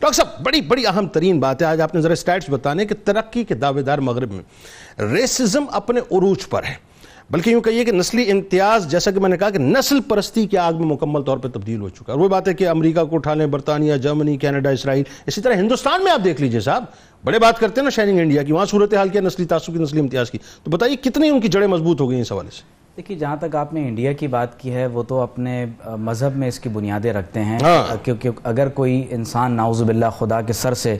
Doctor صاحب، بڑی بڑی اہم ترین بات ہے۔ آج آپ نے ذرا سٹیٹس بتانے کہ ترقی کے دعوے دار مغرب میں ریسزم اپنے عروج پر ہے۔ بلکہ یوں کہیے کہ نسلی امتیاز، جیسا کہ میں نے کہا کہ نسل پرستی کی آگ میں مکمل طور پہ تبدیل ہو چکا ہے۔ وہ بات ہے کہ امریکہ کو اٹھا لیں، برطانیہ، جرمنی، کینیڈا، اسرائیل، اسی طرح ہندوستان میں آپ دیکھ لیجیے صاحب۔ بڑے بات کرتے ہیں نا شائننگ انڈیا کی۔ وہاں صورتحال کیا نسلی تعصب کی، نسلی امتیاز کی۔ تو بتائیے کتنی ان کی جڑیں مضبوط ہو گئی اس حوالے سے؟ دیکھیے جہاں تک آپ نے انڈیا کی بات کی ہے وہ تو اپنے مذہب میں اس کی بنیادیں رکھتے ہیں۔ ہاں۔ کیونکہ اگر کوئی انسان نعوذ باللہ خدا کے سر سے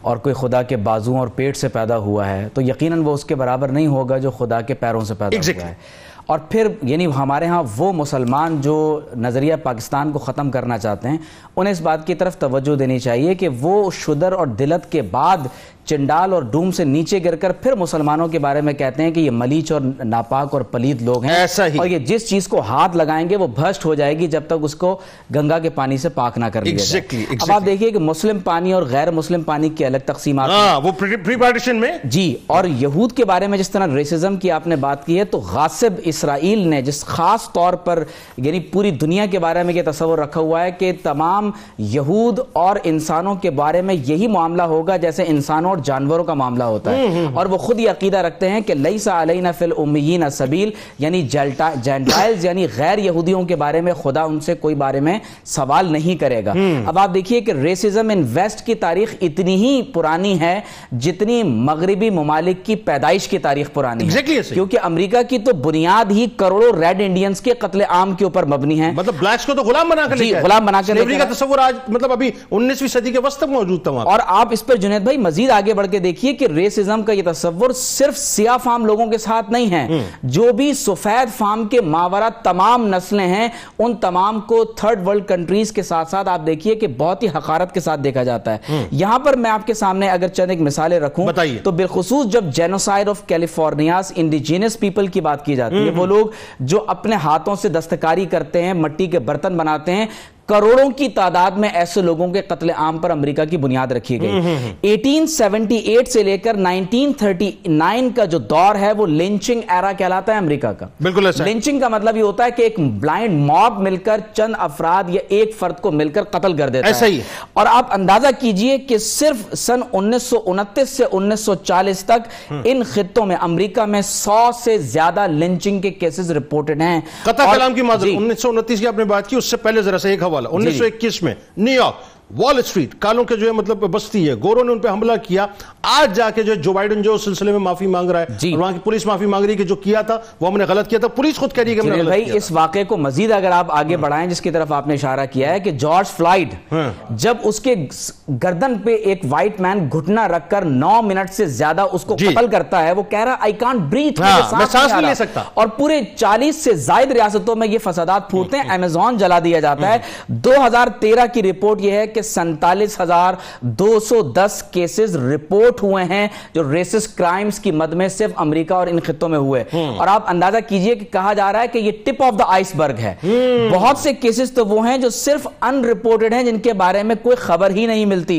اور کوئی خدا کے بازوں اور پیٹ سے پیدا ہوا ہے تو یقیناً وہ اس کے برابر نہیں ہوگا جو خدا کے پیروں سے پیدا ہوا ہے۔ اور پھر یعنی ہمارے ہاں وہ مسلمان جو نظریہ پاکستان کو ختم کرنا چاہتے ہیں انہیں اس بات کی طرف توجہ دینی چاہیے کہ وہ شدر اور دلت کے بعد چنڈال اور ڈوم سے نیچے گر کر پھر مسلمانوں کے بارے میں کہتے ہیں کہ یہ ملیچ اور ناپاک اور پلید لوگ ہیں ایسا ہی۔ اور یہ جس چیز کو ہاتھ لگائیں گے وہ بھسٹ ہو جائے گی جب تک اس کو گنگا کے پانی سے پاک نہ کر لیا جائے۔ Exactly, اب exactly. آپ دیکھیے کہ مسلم پانی اور غیر مسلم پانی کی الگ تقسیمات ہاں وہ پری پارٹیشن میں۔ جی اور یہود کے بارے میں جس طرح ریسزم کی آپ نے بات کی ہے تو غاصب اسرائیل نے جس خاص طور پر یعنی پوری دنیا کے بارے میں یہ تصور رکھا ہوا ہے کہ تمام یہود اور انسانوں کے بارے میں یہی معاملہ ہوگا جیسے انسانوں اور جانوروں کا معاملہ ہوتا ہے اور وہ خود یہ عقیدہ رکھتے ہیں کہ لیسا علینا فی الامیین سبیل یعنی جینٹائلز یعنی غیر یہودیوں کے بارے میں خدا ان سے کوئی بارے میں سوال نہیں کرے گا اب آپ دیکھیے کہ ریسزم ان ویسٹ کی تاریخ اتنی ہی پرانی ہے جتنی مغربی ممالک کی پیدائش کی تاریخ پرانی ہے۔ کیونکہ امریکہ کی تو بنیاد ہی کروڑوں ریڈ انڈینز کے قتل عام کے اوپر مبنی ہے مطلب بلیکس کو تو غلام بنا کر جی، لے۔ غلام بنا کر لے کا۔ تصور آج مطلب ابھی انیسویں صدی کے وسط موجود تھا۔ اور آپ اس پر جنید بھائی مزید آگے بڑھ کے دیکھیے کہ ریسزم کا یہ تصور صرف سیاہ فام لوگوں کے ساتھ نہیں ہے۔ جو بھی سفید فام کے ماورہ تمام نسلیں ہیں ان تمام کو تھرڈ ورلڈ کنٹریز کے ساتھ ساتھ آپ دیکھیے کہ بہت ہی حقارت کے ساتھ دیکھا جاتا ہے۔ یہاں پر میں آپ کے سامنے اگر چند ایک مثالیں رکھوں۔ تو بالخصوص جب genocide of California's indigenous people کی بات کی جاتی ہے وہ لوگ جو اپنے ہاتھوں سے دستکاری کرتے ہیں مٹی کے برتن بناتے ہیں کروڑوں کی تعداد میں ایسے لوگوں کے قتل عام پر امریکہ کی بنیاد رکھی گئی۔ ایٹین سیونٹی ایٹ سے لے کر نائنٹین تھرٹی نائن کا جو دور ہے وہ لنچنگ ایرا کہلاتا ہے امریکہ کا۔ بالکل۔ لنچنگ کا مطلب یہ ہوتا ہے کہ ایک بلائنڈ موب مل کر چند افراد یا ایک فرد کو مل کر قتل کر دیتا ایسا ہے ہی۔ اور آپ اندازہ کیجیے کہ صرف سن انیس سو انتیس سے انیس سو چالیس تک ان خطوں میں امریکہ میں سو سے زیادہ لنچنگ کے کیسز رپورٹڈ ہیں۔ قطع کلام کی معذرت جی۔ انیس سو انتیس کی آپ نے بات کی اس سے پہلے ذرا سے ایک حوالہ انیس سو اکیس میں نیو یارک وال اسٹریٹ کالوں کے جو ہے مطلب بستی ہے۔ گوروں نے ان پہ حملہ کیا۔ آج جا کے جو جو بائیڈن جو سلسلے میں معافی مانگ رہا ہے جی۔ اور وہاں کی پولیس معافی مانگ رہی ہے کہ جو کیا تھا وہ ہم نے غلط کیا تھا۔ پولیس خود کہہ رہی ہے کہ ہم نے غلط بھائی کیا۔ اس واقعے کو مزید اگر آپ آگے بڑھائیں جس کی طرف آپ نے اشارہ کیا ہے کہ جارج فلائیڈ ہاں۔ جب اس کے گردن پہ ایک وائٹ مین گھٹنا رکھ کر نو منٹ سے زیادہ اس کو جی۔ قتل کرتا ہے وہ کہہ رہا آئی کانٹ بریتھ ہاں، میں سانس نہیں لے سکتا۔ اور پورے چالیس سے زائد ریاستوں میں یہ فسادات پھوٹتے ہیں۔ امیزون جلا دیا جاتا ہے۔ دو ہزار تیرہ کی رپورٹ یہ ہے کہ سنتالیس ہزار دو سو دس کیسز رپورٹ ہوئے ہیں جو ریسس کرائمز کی مد میں صرف امریکہ اور ان خطوں میں ہوئے۔ اور آپ اندازہ کیجیے کہ کہا جا رہا ہے کہ یہ ٹپ آف دا آئس برگ ہے بہت سے کیسز تو وہ ہیں جو صرف ان رپورٹڈ ہیں جن کے بارے میں کوئی خبر ہی نہیں ملتی۔